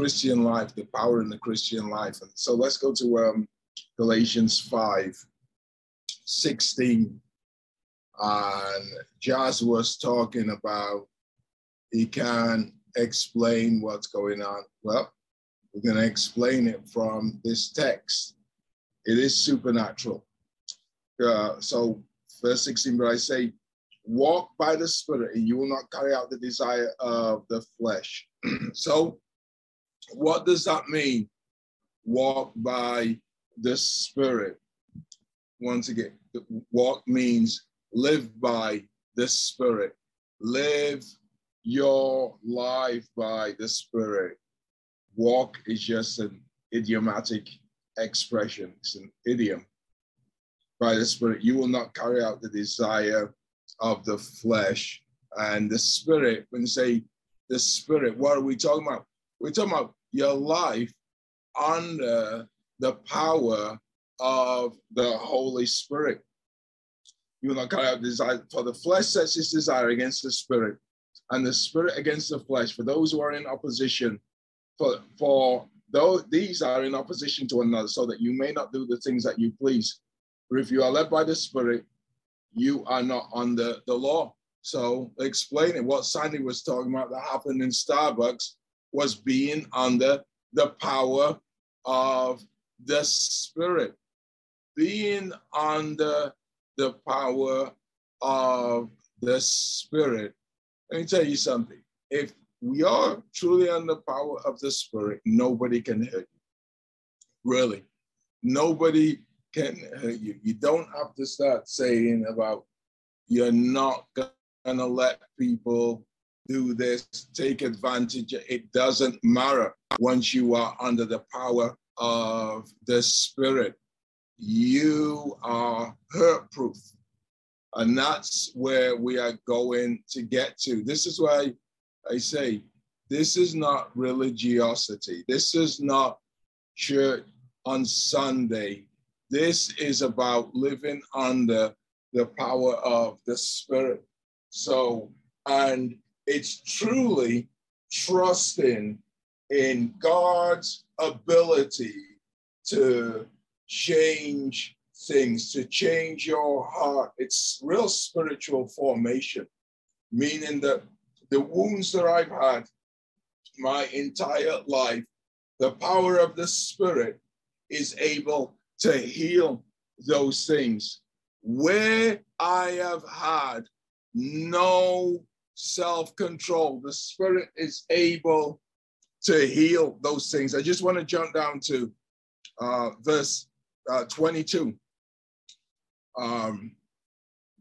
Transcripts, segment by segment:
Christian life, the power in the Christian life. And so let's go to um, Galatians 5 16. And Jazz was talking about he can explain what's going on. Well, we're going to explain it from this text. It is supernatural. Uh, so, verse 16, but I say, walk by the Spirit, and you will not carry out the desire of the flesh. so, what does that mean? Walk by the Spirit. Once again, walk means live by the Spirit. Live your life by the Spirit. Walk is just an idiomatic expression, it's an idiom. By the Spirit, you will not carry out the desire of the flesh. And the Spirit, when you say the Spirit, what are we talking about? We're talking about your life under the power of the Holy Spirit. You will not carry out desire, for the flesh sets its desire against the spirit, and the spirit against the flesh. For those who are in opposition, for for though these are in opposition to one another, so that you may not do the things that you please. For if you are led by the spirit, you are not under the law. So explaining what Sandy was talking about that happened in Starbucks was being under the power of the Spirit, being under the power of the Spirit. Let me tell you something. If we are truly under the power of the Spirit, nobody can hurt you. Really. Nobody can hurt you. You don't have to start saying about you're not going to let people do this, take advantage. It doesn't matter once you are under the power of the Spirit. You are hurt proof. And that's where we are going to get to. This is why I say this is not religiosity. This is not church on Sunday. This is about living under the power of the Spirit. So, and it's truly trusting in God's ability to change things, to change your heart. It's real spiritual formation, meaning that the wounds that I've had my entire life, the power of the Spirit is able to heal those things. Where I have had no self control. The Spirit is able to heal those things. I just want to jump down to uh, verse uh, 22. Um,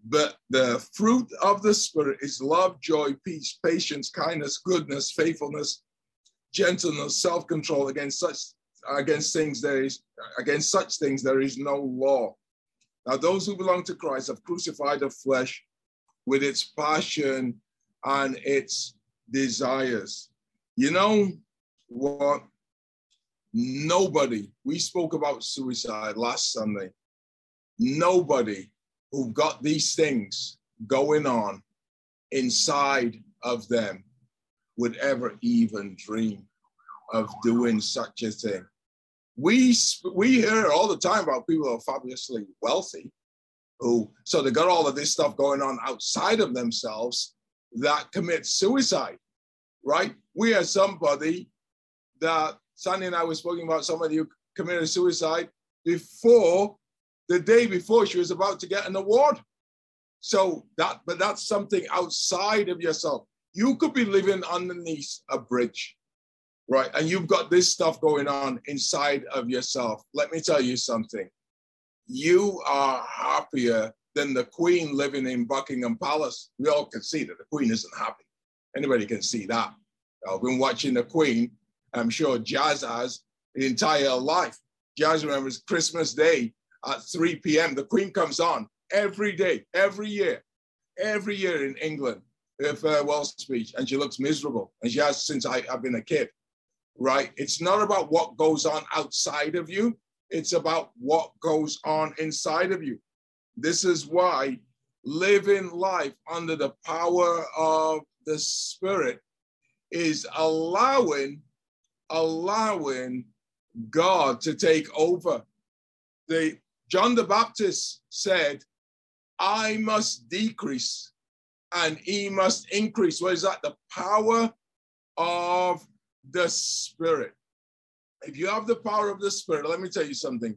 but the fruit of the Spirit is love, joy, peace, patience, kindness, goodness, faithfulness, gentleness, self control. Against such against things there is against such things there is no law. Now those who belong to Christ have crucified the flesh with its passion and its desires. You know what? Nobody, we spoke about suicide last Sunday. Nobody who got these things going on inside of them would ever even dream of doing such a thing. We, we hear all the time about people who are fabulously wealthy, who, so they got all of this stuff going on outside of themselves, that commits suicide, right? We had somebody that Sandy and I were speaking about somebody who committed suicide before the day before she was about to get an award. So that, but that's something outside of yourself. You could be living underneath a bridge, right? And you've got this stuff going on inside of yourself. Let me tell you something. You are happier than the queen living in Buckingham Palace. We all can see that the queen isn't happy. Anybody can see that. I've been watching the queen. I'm sure Jazz has the entire life. Jazz remembers Christmas Day at 3 p.m. The queen comes on every day, every year, every year in England, her farewell speech, and she looks miserable. And she has since I, I've been a kid, right? It's not about what goes on outside of you. It's about what goes on inside of you. This is why living life under the power of the Spirit is allowing allowing God to take over. The John the Baptist said, I must decrease and he must increase. What is that? The power of the Spirit. If you have the power of the Spirit, let me tell you something.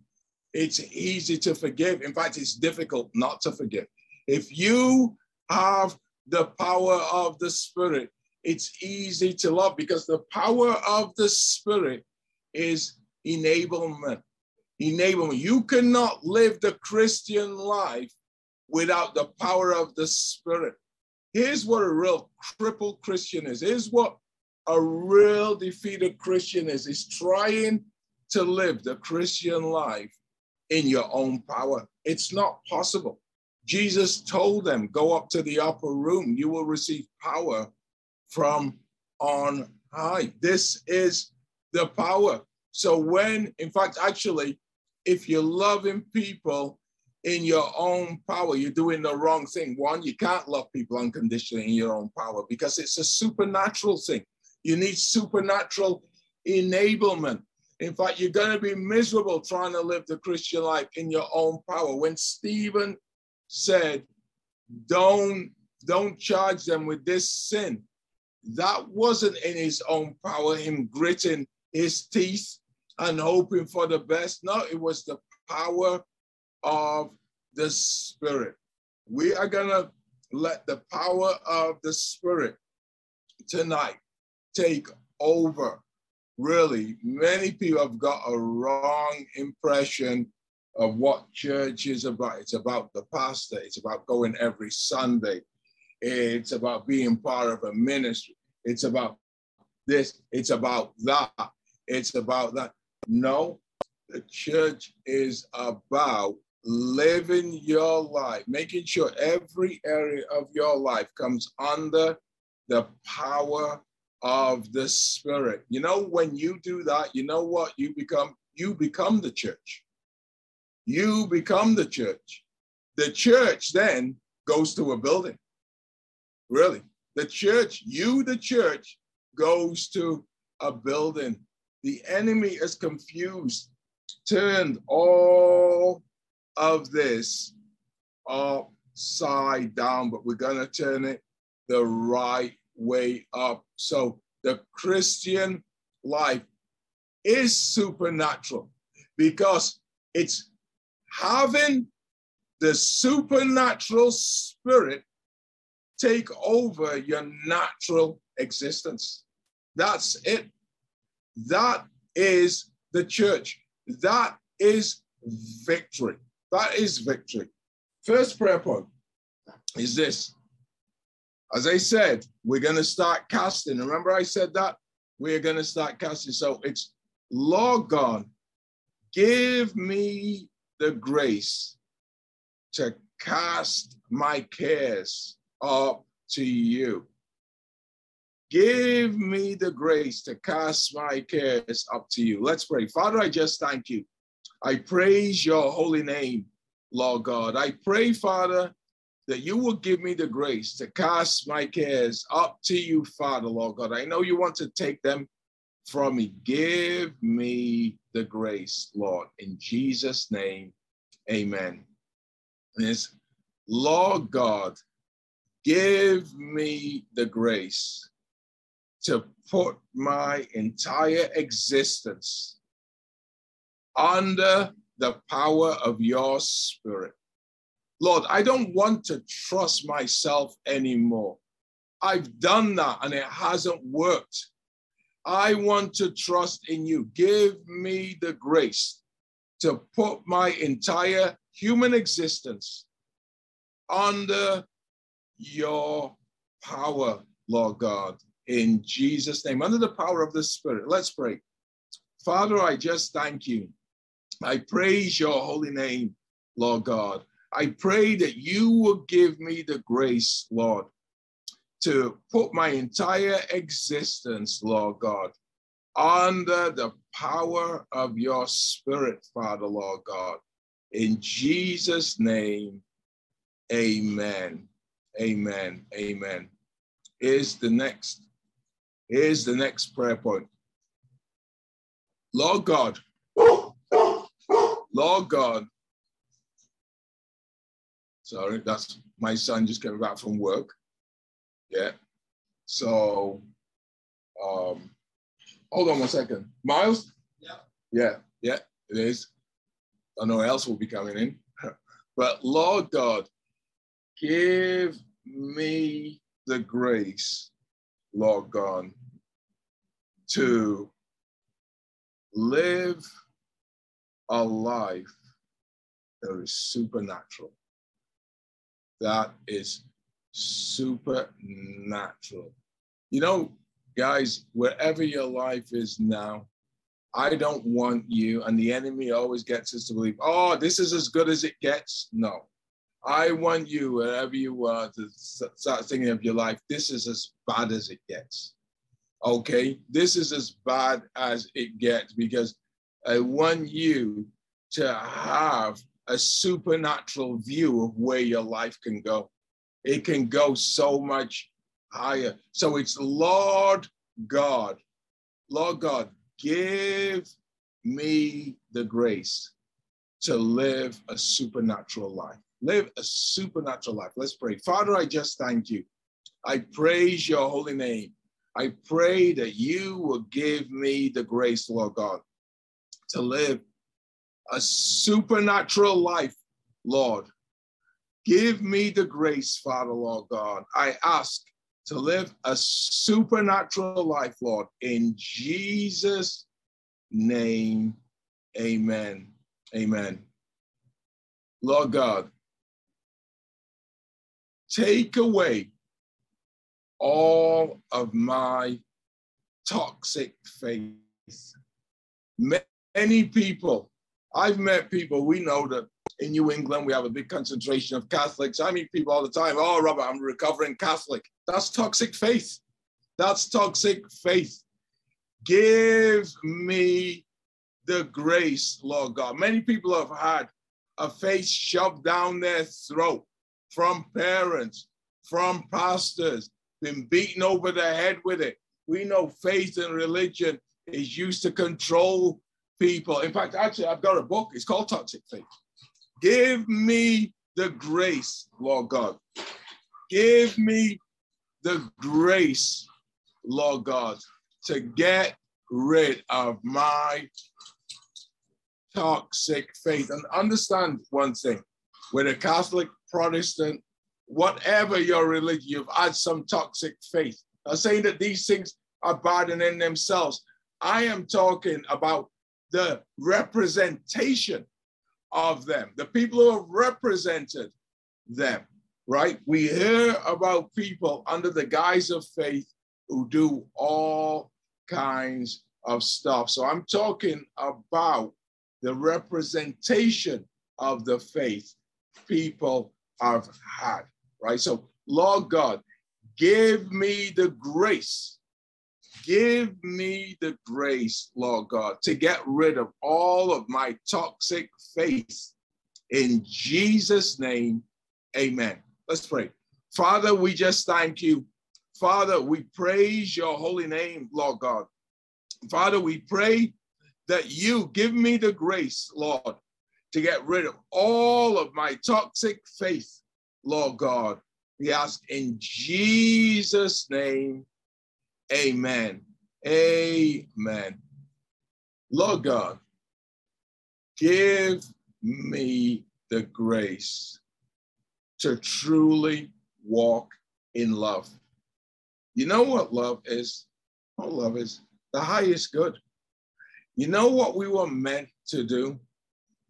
It's easy to forgive. In fact, it's difficult not to forgive. If you have the power of the Spirit, it's easy to love because the power of the Spirit is enablement. Enablement. You cannot live the Christian life without the power of the Spirit. Here's what a real crippled Christian is. Here's what a real defeated Christian is. Is trying to live the Christian life in your own power. It's not possible. Jesus told them, Go up to the upper room, you will receive power from on high. This is the power. So, when, in fact, actually, if you're loving people in your own power, you're doing the wrong thing. One, you can't love people unconditionally in your own power because it's a supernatural thing. You need supernatural enablement. In fact, you're going to be miserable trying to live the Christian life in your own power. When Stephen said, don't, don't charge them with this sin, that wasn't in his own power, him gritting his teeth and hoping for the best. No, it was the power of the Spirit. We are going to let the power of the Spirit tonight take over really, many people have got a wrong impression of what church is about. It's about the pastor, it's about going every Sunday, it's about being part of a ministry, it's about this, it's about that, it's about that. No, the church is about living your life, making sure every area of your life comes under the power of the Spirit. You know, when you do that, you know what? You become you become the church. You become the church. The church then goes to a building. Really. The church, you, the church, goes to a building. The enemy is confused, turned all of this upside down, but we're going to turn it the right way up. So the Christian life is supernatural because it's having the supernatural spirit take over your natural existence. That's it. That is the church. That is victory. That is victory. First prayer point is this as I said, we're going to start casting. Remember, I said that? We're going to start casting. So it's, Lord God, give me the grace to cast my cares up to you. Give me the grace to cast my cares up to you. Let's pray. Father, I just thank you. I praise your holy name, Lord God. I pray, Father, that you will give me the grace to cast my cares up to you, Father, Lord God. I know you want to take them from me. Give me the grace, Lord. In Jesus' name, amen. It's Lord God, give me the grace to put my entire existence under the power of your spirit. Lord, I don't want to trust myself anymore. I've done that and it hasn't worked. I want to trust in you. Give me the grace to put my entire human existence under your power, Lord God, in Jesus' name, under the power of the Spirit. Let's pray. Father, I just thank you. I praise your holy name, Lord God. I pray that you will give me the grace, Lord, to put my entire existence, Lord God, under the power of your spirit, Father, Lord God. In Jesus' name, amen. Amen. Amen. Here's the next, here's the next prayer point. Lord God, Lord God, sorry, that's my son just came back from work. Yeah. So, um, hold on one second. Miles? Yeah. Yeah, yeah, it is. I know else will be coming in. but Lord God, give me the grace, Lord God, to live a life that is supernatural. That is supernatural. You know, guys, wherever your life is now, I don't want you, and the enemy always gets us to believe, oh, this is as good as it gets. No. I want you, wherever you are, to start thinking of your life, this is as bad as it gets. Okay? This is as bad as it gets because I want you to have a supernatural view of where your life can go. It can go so much higher. So it's Lord God, Lord God, give me the grace to live a supernatural life. Live a supernatural life. Let's pray. Father, I just thank you. I praise your holy name. I pray that you will give me the grace, Lord God, to live a supernatural life, Lord. Give me the grace, Father, Lord God. I ask to live a supernatural life, Lord. In Jesus' name, amen. Amen. Lord God, take away all of my toxic faith. Many people, I've met people, we know that in New England, we have a big concentration of Catholics. I meet people all the time. Oh, Robert, I'm a recovering Catholic. That's toxic faith. That's toxic faith. Give me the grace, Lord God. Many people have had a faith shoved down their throat from parents, from pastors, been beaten over the head with it. We know faith and religion is used to control people. In fact, actually, I've got a book. It's called Toxic Faith. Give me the grace, Lord God. Give me the grace, Lord God, to get rid of my toxic faith. And understand one thing whether Catholic, Protestant, whatever your religion, you've had some toxic faith. I'm saying that these things are bad in themselves. I am talking about the representation of them, the people who have represented them, right? We hear about people under the guise of faith who do all kinds of stuff. So I'm talking about the representation of the faith people have had, right? So, Lord God, give me the grace Give me the grace, Lord God, to get rid of all of my toxic faith. In Jesus' name, amen. Let's pray. Father, we just thank you. Father, we praise your holy name, Lord God. Father, we pray that you give me the grace, Lord, to get rid of all of my toxic faith, Lord God. We ask in Jesus' name, Amen. Amen. Lord God, give me the grace to truly walk in love. You know what love is? What love is? The highest good. You know what we were meant to do?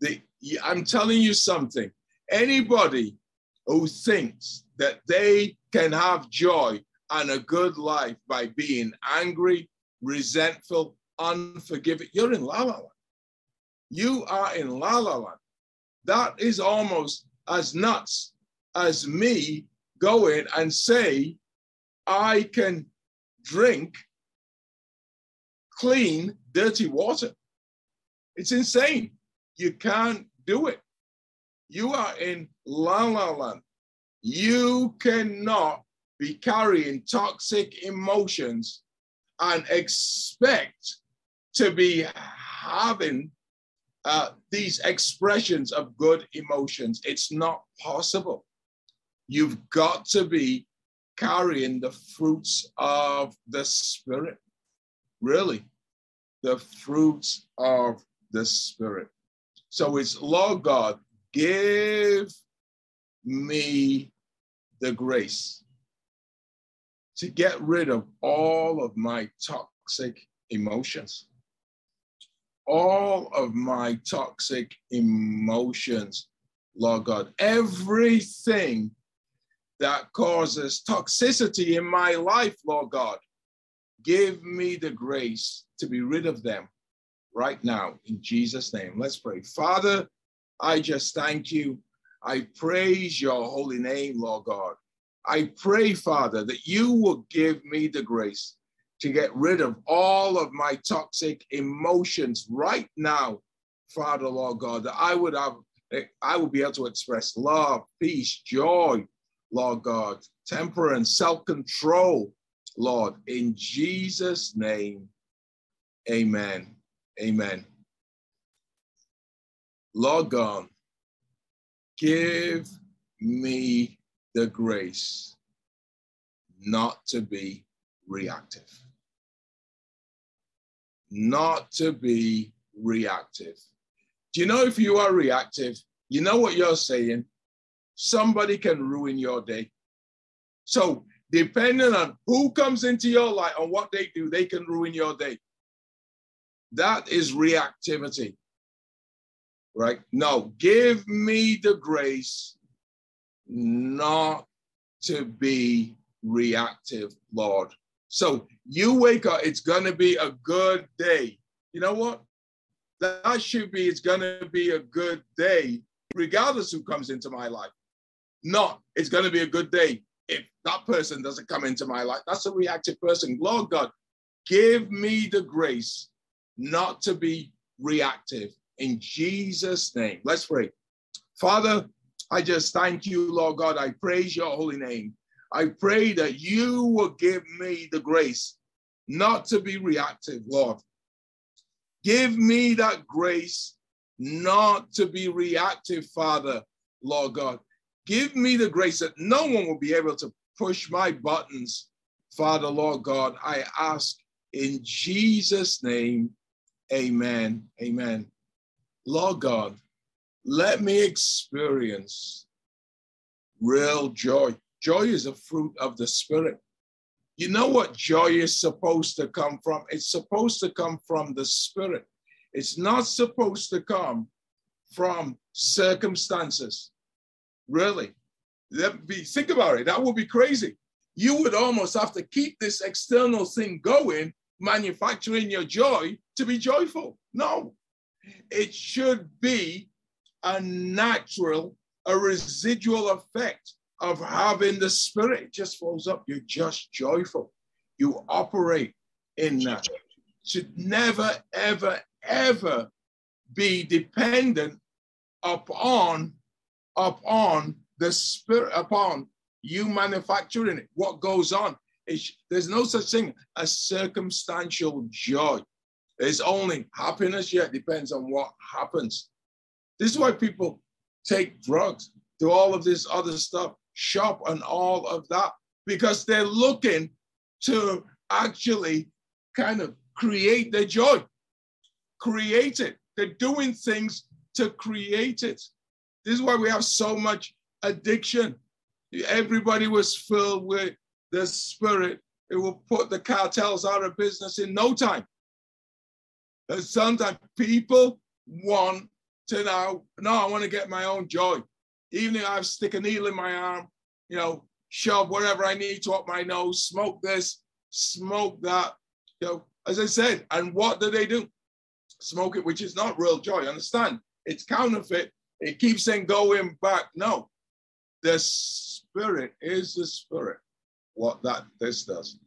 The, I'm telling you something. Anybody who thinks that they can have joy and a good life by being angry, resentful, unforgiving. You're in la la land. You are in la la land. That is almost as nuts as me going and say, I can drink clean, dirty water. It's insane. You can't do it. You are in la la land. You cannot be carrying toxic emotions and expect to be having uh, these expressions of good emotions. It's not possible. You've got to be carrying the fruits of the Spirit. Really, the fruits of the Spirit. So it's, Lord God, give me the grace to get rid of all of my toxic emotions. All of my toxic emotions, Lord God. Everything that causes toxicity in my life, Lord God. Give me the grace to be rid of them right now in Jesus' name. Let's pray. Father, I just thank you. I praise your holy name, Lord God. I pray, Father, that you will give me the grace to get rid of all of my toxic emotions right now, Father, Lord God, that I would have, I would be able to express love, peace, joy, Lord God, temperance, self control, Lord, in Jesus' name, amen. Amen. Lord God, give me the grace not to be reactive. Not to be reactive. Do you know if you are reactive, you know what you're saying? somebody can ruin your day. So, depending on who comes into your life and what they do, they can ruin your day. That is reactivity, right? No, give me the grace not to be reactive, Lord. So you wake up, it's going to be a good day. You know what? That should be, it's going to be a good day, regardless who comes into my life not it's going to be a good day if that person doesn't come into my life. That's a reactive person. Lord God, give me the grace not to be reactive in Jesus' name. Let's pray. Father, I just thank you, Lord God. I praise your holy name. I pray that you will give me the grace not to be reactive, Lord. Give me that grace not to be reactive, Father, Lord God. Give me the grace that no one will be able to push my buttons. Father, Lord God, I ask in Jesus' name, amen. Amen. Lord God, let me experience real joy. Joy is a fruit of the Spirit. You know what joy is supposed to come from? It's supposed to come from the Spirit. It's not supposed to come from circumstances. Really. That be, think about it. That would be crazy. You would almost have to keep this external thing going, manufacturing your joy to be joyful. No, it should be a natural, a residual effect of having the spirit it just flows up. You're just joyful. You operate in that. Should never, ever, ever be dependent upon upon the spirit, upon you manufacturing it. What goes on? It's, there's no such thing as circumstantial joy. It's only happiness, yet depends on what happens. This is why people take drugs, do all of this other stuff, shop and all of that, because they're looking to actually kind of create their joy, create it. They're doing things to create it. This is why we have so much addiction. Everybody was filled with the spirit. It will put the cartels out of business in no time. And sometimes people want to now, no, I want to get my own joy. Even if I stick a needle in my arm, you know, shove whatever I need to up my nose, smoke this, smoke that. You know, as I said, and what do they do? Smoke it, which is not real joy. Understand? It's counterfeit it keeps saying going back. No, the spirit is the spirit. What that this does.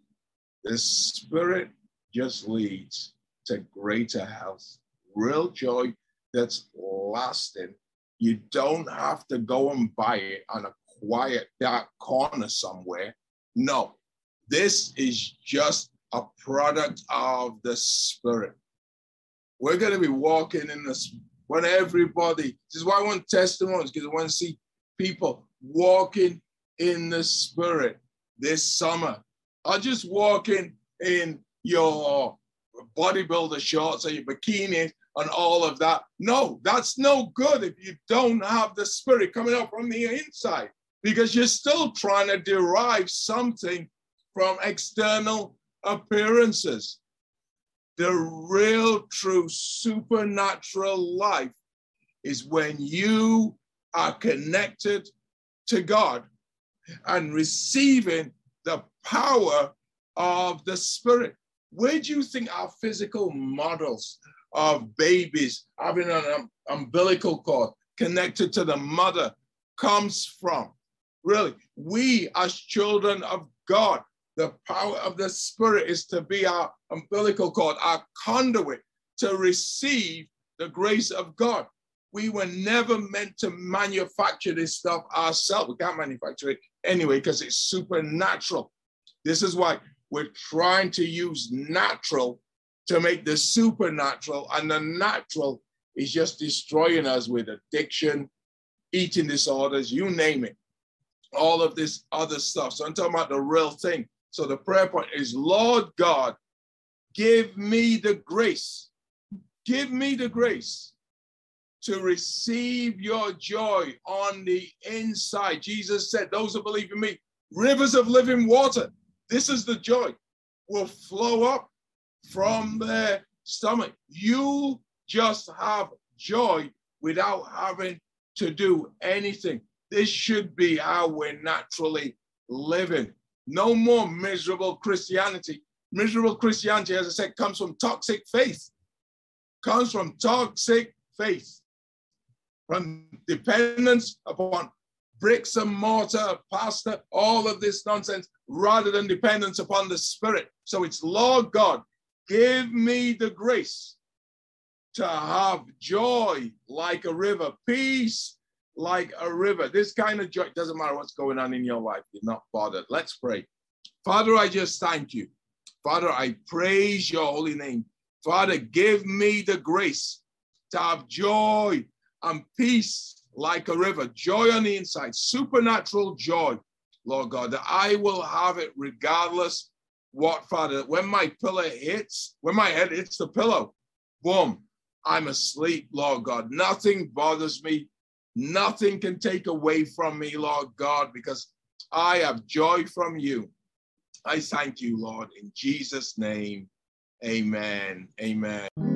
The spirit just leads to greater health, real joy that's lasting. You don't have to go and buy it on a quiet dark corner somewhere. No, this is just a product of the spirit. We're going to be walking in this when everybody, this is why I want testimonies, because I want to see people walking in the spirit this summer. Not just walking in your bodybuilder shorts or your bikinis and all of that. No, that's no good if you don't have the spirit coming up from the inside because you're still trying to derive something from external appearances. The real, true supernatural life is when you are connected to God and receiving the power of the Spirit. Where do you think our physical models of babies having an um, umbilical cord connected to the mother comes from? Really, we as children of God, the power of the Spirit is to be our umbilical cord, our conduit to receive the grace of God. We were never meant to manufacture this stuff ourselves. We can't manufacture it anyway because it's supernatural. This is why we're trying to use natural to make the supernatural, and the natural is just destroying us with addiction, eating disorders, you name it, all of this other stuff. So I'm talking about the real thing. So the prayer point is Lord God, give me the grace, give me the grace to receive your joy on the inside. Jesus said, Those who believe in me, rivers of living water this is the joy, will flow up from their stomach. You just have joy without having to do anything. This should be how we're naturally living. No more miserable Christianity. Miserable Christianity, as I said, comes from toxic faith, comes from toxic faith, from dependence upon bricks and mortar, pastor, all of this nonsense, rather than dependence upon the Spirit. So it's Lord God, give me the grace to have joy like a river, peace like a river. This kind of joy doesn't matter what's going on in your life, you're not bothered. Let's pray. Father, I just thank you. Father, I praise your holy name. Father, give me the grace to have joy and peace like a river, joy on the inside, supernatural joy, Lord God, that I will have it regardless what, Father, when my pillow hits, when my head hits the pillow, boom, I'm asleep, Lord God. Nothing bothers me. Nothing can take away from me, Lord God, because I have joy from you. I thank you, Lord, in Jesus' name. Amen. Amen.